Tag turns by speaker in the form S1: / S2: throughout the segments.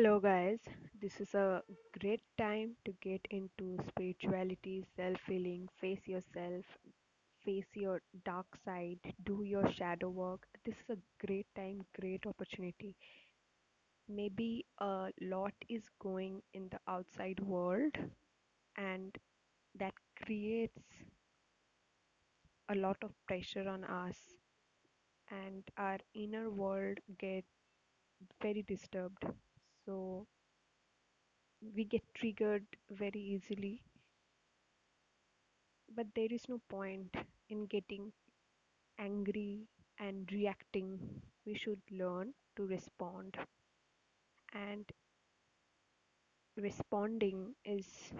S1: Hello, guys. This is a great time to get into spirituality, self healing, face yourself, face your dark side, do your shadow work. This is a great time, great opportunity. Maybe a lot is going in the outside world, and that creates a lot of pressure on us, and our inner world get very disturbed. So we get triggered very easily But there is no point in getting angry and reacting. We should learn to respond. And responding is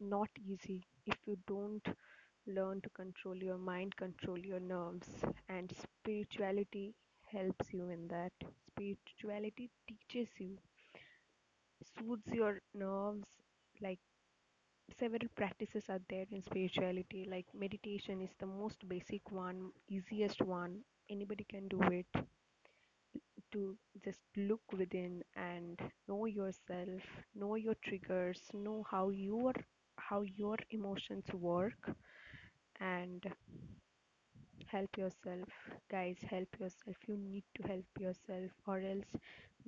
S1: not easy if you don't learn to control your mind, control your nerves. And spirituality helps you in that. Spirituality teaches you, soothes your nerves like several practices are there in spirituality like meditation is the most basic one easiest one anybody can do it to just look within and know yourself know your triggers know how your how your emotions work and help yourself guys help yourself. You need to help yourself or else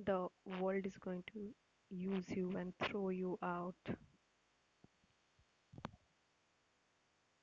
S1: the world is going to use you and throw you out